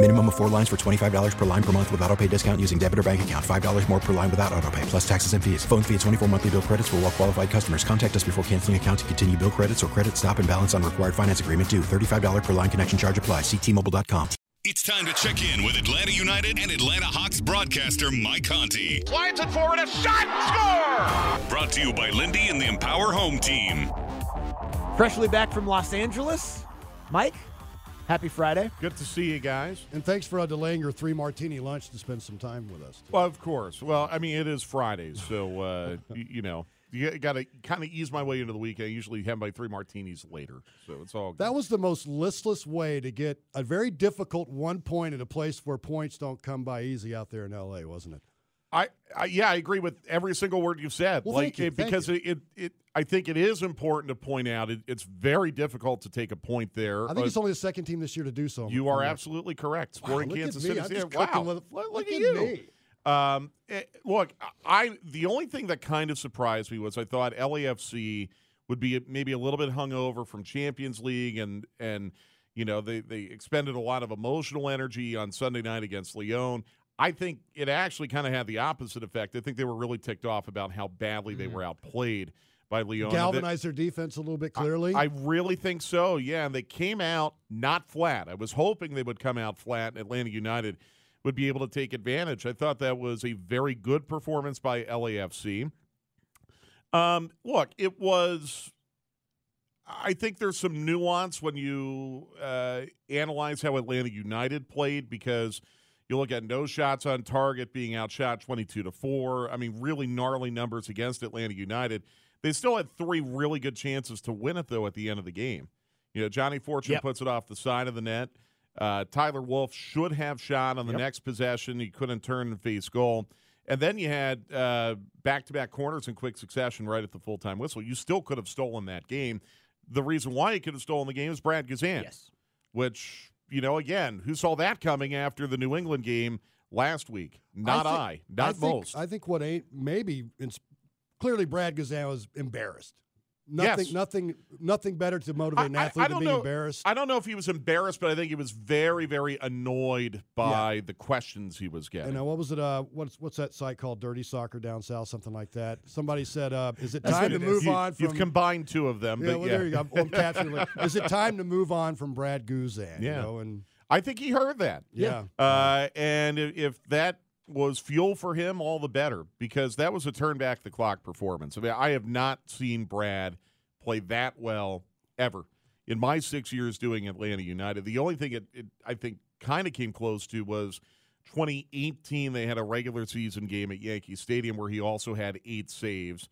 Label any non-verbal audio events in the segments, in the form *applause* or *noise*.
Minimum of four lines for $25 per line per month with auto pay discount using debit or bank account. $5 more per line without auto pay, plus taxes and fees. Phone fee at 24 monthly bill credits for all well qualified customers. Contact us before canceling account to continue bill credits or credit stop and balance on required finance agreement due. $35 per line connection charge apply. Ctmobile.com. It's time to check in with Atlanta United and Atlanta Hawks broadcaster Mike Conti. Slides it forward, a shot, score! Brought to you by Lindy and the Empower Home Team. Freshly back from Los Angeles, Mike. Happy Friday. Good to see you guys. And thanks for uh, delaying your three martini lunch to spend some time with us. Well, of course. Well, I mean, it is Friday, so uh, *laughs* you, you know you got to kind of ease my way into the weekend. I usually have my three martinis later, so it's all. Good. That was the most listless way to get a very difficult one point at a place where points don't come by easy out there in L.A., wasn't it? I, I yeah, I agree with every single word you've said. Well, like thank you, it, because it, it it I think it is important to point out it, it's very difficult to take a point there. I think Uh, it's only the second team this year to do so. you are I'm absolutely correct. Wow, look at Kansas. City. Yeah, wow, with- look, look at at you. me. Um, eh, look, I the only thing that kind of surprised me was I thought LAFC would be maybe a little bit hungover from Champions League and and you know they they expended a lot of emotional energy on Sunday night against León. I think it actually kind of had the opposite effect. I think they were really ticked off about how badly they were outplayed by León. And that- galvanize their defense a little bit clearly. I really think so. Yeah, and they came out not flat. I was hoping they would come out flat. and Atlanta United would be able to take advantage. I thought that was a very good performance by LAFC. Um, look, it was. I think there's some nuance when you uh, analyze how Atlanta United played because you look at no shots on target being outshot 22 to 4. I mean, really gnarly numbers against Atlanta United. They still had three really good chances to win it, though, at the end of the game. You know, Ajani Fortune Yep. puts it off the side of the net. Uh, Tyler Wolff should have shot on the Yep. next possession. He couldn't turn and face goal. And then you had uh, back-to-back corners in quick succession right at the full-time whistle. You still could have stolen that game. The reason why you could have stolen the game is Brad Guzan Yes. which you know again who saw that coming after the new england game last week not i, think- not I think, most I think what ain't maybe it's clearly Brad Guzan was embarrassed. Nothing, Yes. nothing, nothing better to motivate an I- I- athlete I than being know- embarrassed. I don't know if he was embarrassed, but I think he was very, very annoyed by the questions he was getting. And uh, what was it? Uh, what's what's that site called? Dirty Soccer down south, something like that. Somebody said, uh, "Is it That's time to it is. move You- on from?" You've combined two of them, yeah, but well, yeah. there you go. I'm, I'm capturing *laughs* it. Is it time to move on from Brad Guzan? Yeah. You know, and I think he heard that. yeah, Uh, and if, if that was fuel for him, all the better, because that was a turn back the clock performance. I mean, I have not seen Brad play that well ever in my six years doing Atlanta United. The only thing it, it I think kind of came close to was 2018. They had a regular season game at Yankee Stadium where he also had eight saves,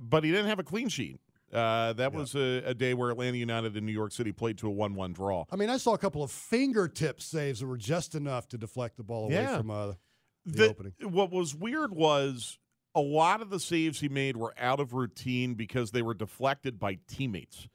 but he didn't have a clean sheet. Uh, that was a, a day where Atlanta United and New York City played to a 1 1 draw. I mean, I saw a couple of fingertip saves that were just enough to deflect the ball away Yeah. from uh, the, The- opening. What was weird was a lot of the saves he made were out of routine because they were deflected by teammates.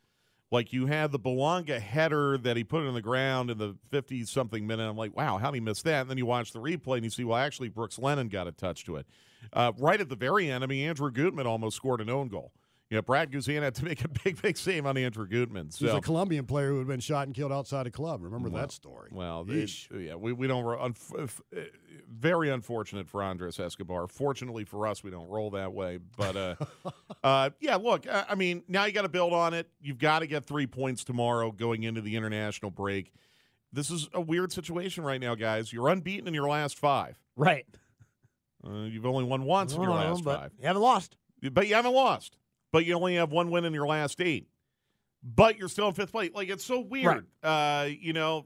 Like you had the Bouanga header that he put in the ground in the 50 something minute. I'm like, wow, how did he miss that? And then you watch the replay and you see, well, actually, Brooks Lennon got a touch to it. Uh, right at the very end, I mean, Andrew Gutman almost scored an own goal. You know, Brad Guzan had to make a big, big save on Andrew Gutman. He was So a Colombian player who had been shot and killed outside a club. Remember Well, that story? Well, it- Yeesh. yeah, we, we don't. ro- Unf- uh, very unfortunate for Andres Escobar. Fortunately for us, we don't roll that way. But uh, *laughs* uh, yeah, look, I, I mean, now you got to build on it. You've got to get three points tomorrow going into the international break. This is a weird situation right now, guys. You're unbeaten in your last five. Right. Uh, you've only won once in your last but five, You haven't lost. but you haven't lost. But you only have one win in your last eight. But you're still in fifth place. Like it's so weird. Uh, you know,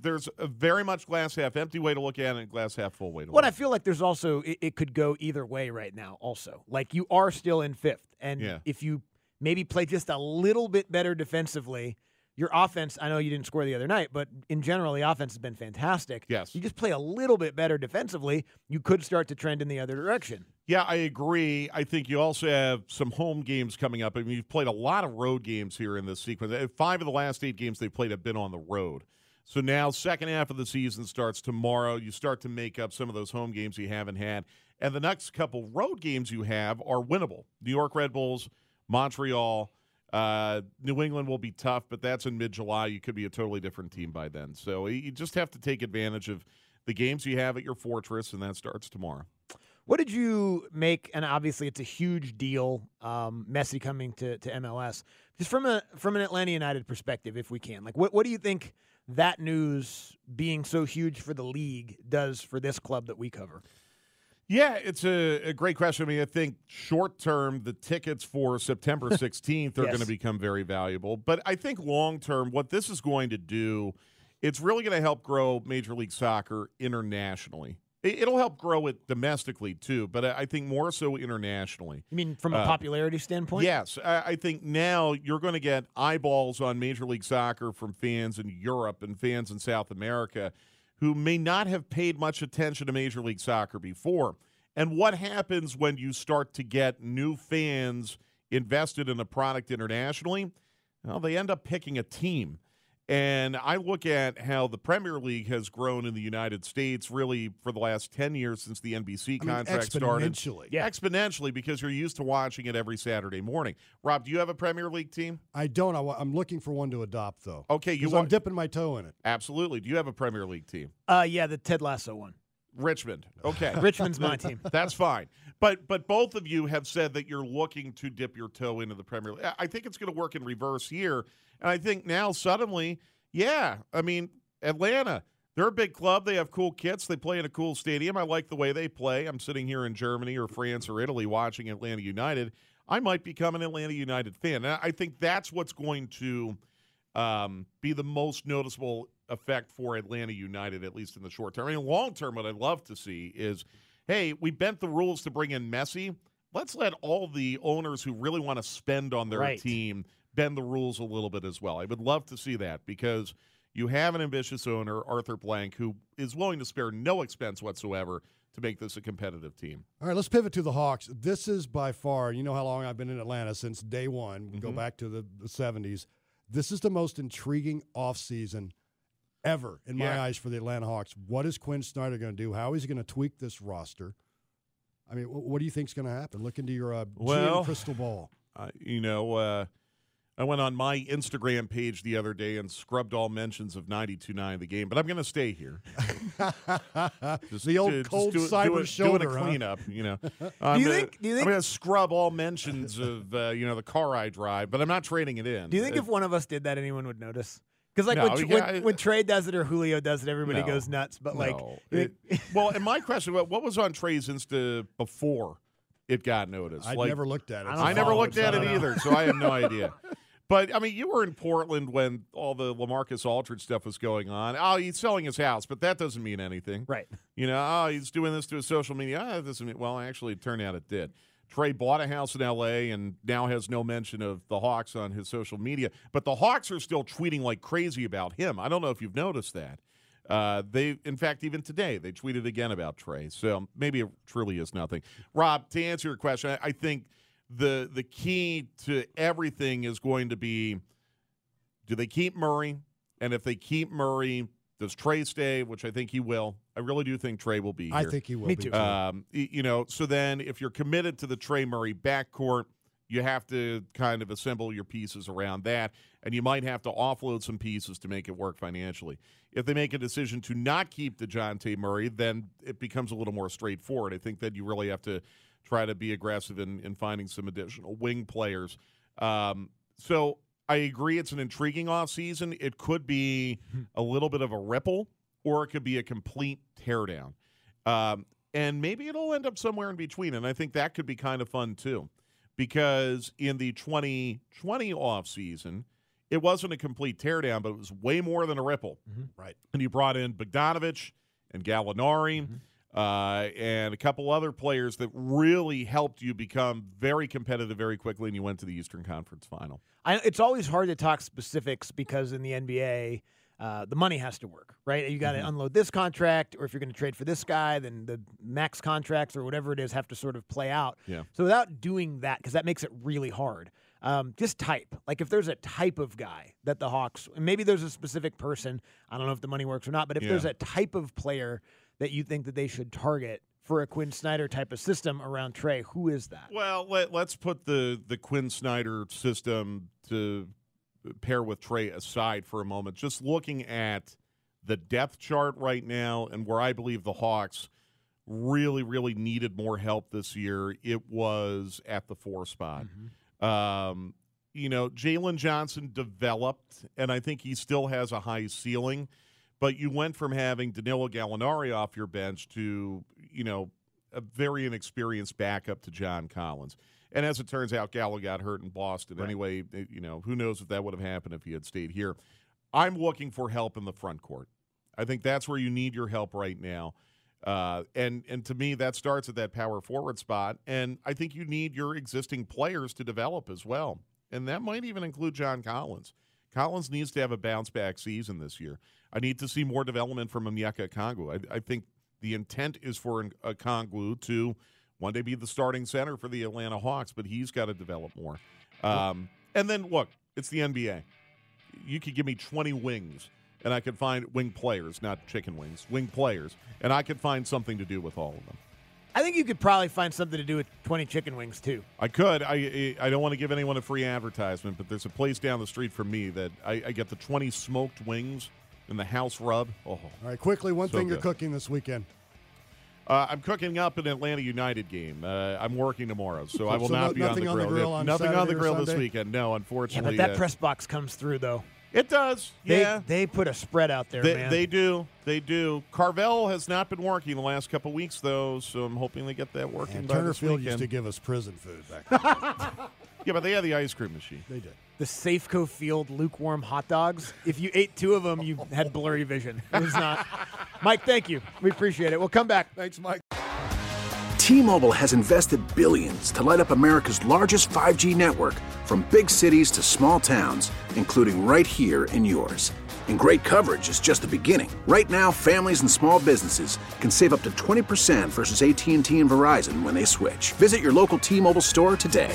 there's a very much glass half empty way to look at it and glass half full way to What look. I feel like there's also it, it could go either way right now. Also, like you are still in fifth, and Yeah. if you maybe play just a little bit better defensively, your offense. I know you didn't score the other night, but in general, the offense has been fantastic. Yes. you just play a little bit better defensively, you could start to trend in the other direction. Yeah, I agree. I think you also have some home games coming up. I mean, you've played a lot of road games here in this sequence. Uh, Five of the last eight games they've played have been on the road. So now, second half of the season starts tomorrow. You start to make up some of those home games you haven't had. And the next couple road games you have are winnable. New York Red Bulls, Montreal, uh, New England will be tough, but that's in mid July. You could be a totally different team by then. So you just have to take advantage of the games you have at your fortress, and that starts tomorrow. What did you make? And obviously, it's a huge deal. Um, Messi coming to, to MLS. Just from a from an Atlanta United perspective, if we can, like, what what do you think that news being so huge for the league does for this club that we cover? Yeah, it's a, a great question. I mean, I think short term, the tickets for September *laughs* 16th are Yes. going to become very valuable. But I think long term, what this is going to do, it's really going to help grow Major League Soccer internationally. It- It'll help grow it domestically too, but I think more so internationally. You mean from a Uh, popularity standpoint? Yes, I, I think now you're going to get eyeballs on Major League Soccer from fans in Europe and fans in South America who may not have paid much attention to Major League Soccer before. And what happens when you start to get new fans invested in a product internationally? Well, they end up picking a team. And I look at how the Premier League has grown in the United States really for the last 10 years since the NBC I mean, contract started. exponentially. Yeah. Exponentially because you're used to watching it every Saturday morning. Rob, do you have a Premier League team? I don't. I, am looking for one to adopt, though. Okay, you 'Cause want I'm dipping my toe in it. Absolutely. Do you have a Premier League team? Uh, yeah, the Ted Lasso one. Richmond. Okay. *laughs* Richmond's my team. That's fine. But but both of you have said that you're looking to dip your toe into the Premier League. I- think it's going to work in reverse here. And I think now suddenly, yeah, I mean, Atlanta, they're a big club. They have cool kits. They play in a cool stadium. I like the way they play. I'm sitting here in Germany or France or Italy watching Atlanta United. I might become an Atlanta United fan. And I think that's what's going to um, be the most noticeable effect for Atlanta United, at least in the short term. I mean, long term, what I'd love to see is, hey, we bent the rules to bring in Messi. Let's let all the owners who really want to spend on their Right. team bend the rules a little bit as well. I would love to see that because you have an ambitious owner, Arthur Blank, who is willing to spare no expense whatsoever to make this a competitive team. All right, let's pivot to the Hawks. This is by far, you know how long I've been in Atlanta since day one. We Go mm-hmm. back to the, the 70s. This is the most intriguing offseason ever in my Yeah. eyes for the Atlanta Hawks. What is Quin Snyder going to do? How is he going to tweak this roster? I mean, wh- what do you think is going to happen? Look into your uh, GM Well- crystal ball. *sighs* Uh, you know, uh, I went on my Instagram page the other day and scrubbed all mentions of 92.9 the game, but I'm going to stay here. *laughs* Just the old to- just cold do, cyber doing, shoulder. Doing a huh? cleanup, you know. *laughs* I'm you gonna- think- do you think- I'm going to scrub all mentions of uh, you know the car I drive, but I'm not trading it in. Do you think Uh, if one of us did that, anyone would notice? Because like No, when, yeah, when, I- when Trae does it or Julio does it, everybody No. goes nuts. But like, No. It- *laughs* well, and my question: what what was on Trae's Insta before it got noticed? I Like, never looked at it. I I never looked at it either, so I have no *laughs* idea. But I mean, you were in Portland when all the LaMarcus Aldridge stuff was going on. Oh, he's selling his house, but that doesn't mean anything, right? You know, oh, he's doing this to his social media. Ah, that doesn't mean. Well, actually, it turned out it did. Trae bought a house in L.A. and now has no mention of the Hawks on his social media. But the Hawks are still tweeting like crazy about him. I don't know if you've noticed that. Uh, they, in fact, even today they tweeted again about Trae. So maybe it truly is nothing. Rob, to answer your question, I, I think the the key to everything is going to be: do they keep Murray? And if they keep Murray, does Trae stay? Which I think he will. I really do think Trae will be here. I think he will Me be too. Um, you know, so then if you're committed to the Trae Murray backcourt, you have to kind of assemble your pieces around that, and you might have to offload some pieces to make it work financially. If they make a decision to not keep the John DeJounte Murray, then it becomes a little more straightforward. I think that you really have to try to be aggressive in, in finding some additional wing players. Um, so I agree it's an intriguing offseason. It could be hmm. a little bit of a ripple, or it could be a complete teardown. Um, and maybe it'll end up somewhere in between. And I think that could be kind of fun too, because in the 2020 offseason, it wasn't a complete teardown, but it was way more than a ripple. Mm-hmm. Right. And you brought in Bogdanovich and Gallinari mm-hmm. Uh, and a couple other players that really helped you become very competitive very quickly, and you went to the Eastern Conference Final. I, it's always hard to talk specifics because in the NBA, uh, the money has to work, right? You got to Mhm. unload this contract, or if you're going to trade for this guy, then the max contracts or whatever it is have to sort of play out. Yeah. So without doing that, because that makes it really hard, um, just type. Like if there's a type of guy that the Hawks, and maybe there's a specific person. I don't know if the money works or not, but if there's a type of player that you think that they should target for a Quin Snyder type of system around Trae, who is that? Well, let, let's put the, the Quin Snyder system to pair with Trae aside for a moment. Just looking at the depth chart right now and where I believe the Hawks really, really needed more help this year, it was at the four spot. Um, you know, Jalen Johnson developed, and I think he still has a high ceiling. But you went from having Danilo Gallinari off your bench to, you know, a very inexperienced backup to John Collins. And as it turns out, Gallo got hurt in Boston. Anyway, eh, you know, who knows if that would have happened if he had stayed here. I'm looking for help in the front court. I think that's where you need your help right now. Uh, and and to me, that starts at that power forward spot. And I think you need your existing players to develop as well. And that might even include John Collins. Collins needs to have a bounce back season this year. I need to see more development from Onyeka Okongwu. I, I think the intent is for a Kongwu to one day be the starting center for the Atlanta Hawks, but he's got to develop more. Um, and then look, it's the NBA. You could give me 20 wings, and I could find wing players, not chicken wings, wing players, and I could find something to do with all of them. I think you could probably find something to do with 20 chicken wings too. I could. I I don't want to give anyone a free advertisement, but there's a place down the street from me that I, I get the 20 smoked wings and the house rub. Oh, All right, quickly, one So thing you're cooking this weekend. Uh, I'm cooking up an Atlanta United game. Uh, I'm working tomorrow, so I *laughs* will So not no- be on nothing the on the grill. grill on nothing on the grill this weekend. No, Yeah, unfortunately. but that uh, press box comes through though. it does. They, yeah, they put a spread out there, they, man. they do. They do. Carvel has not been working the last couple weeks though, so I'm hoping they get that working And by Turner this Field weekend. used to give us prison food back *laughs* then. Yeah, but they had the ice cream machine. they did. the Safeco Field lukewarm hot dogs. If you ate two of them, you had blurry vision. It was not. *laughs* Mike, thank you. We appreciate it. We'll come back. Thanks, Mike. T-Mobile has invested billions to light up America's largest 5G network from big cities to small towns, including right here in yours. And great coverage is just the beginning. Right now, families and small businesses can save up to 20% versus AT&T and Verizon when they switch. Visit your local T-Mobile store today.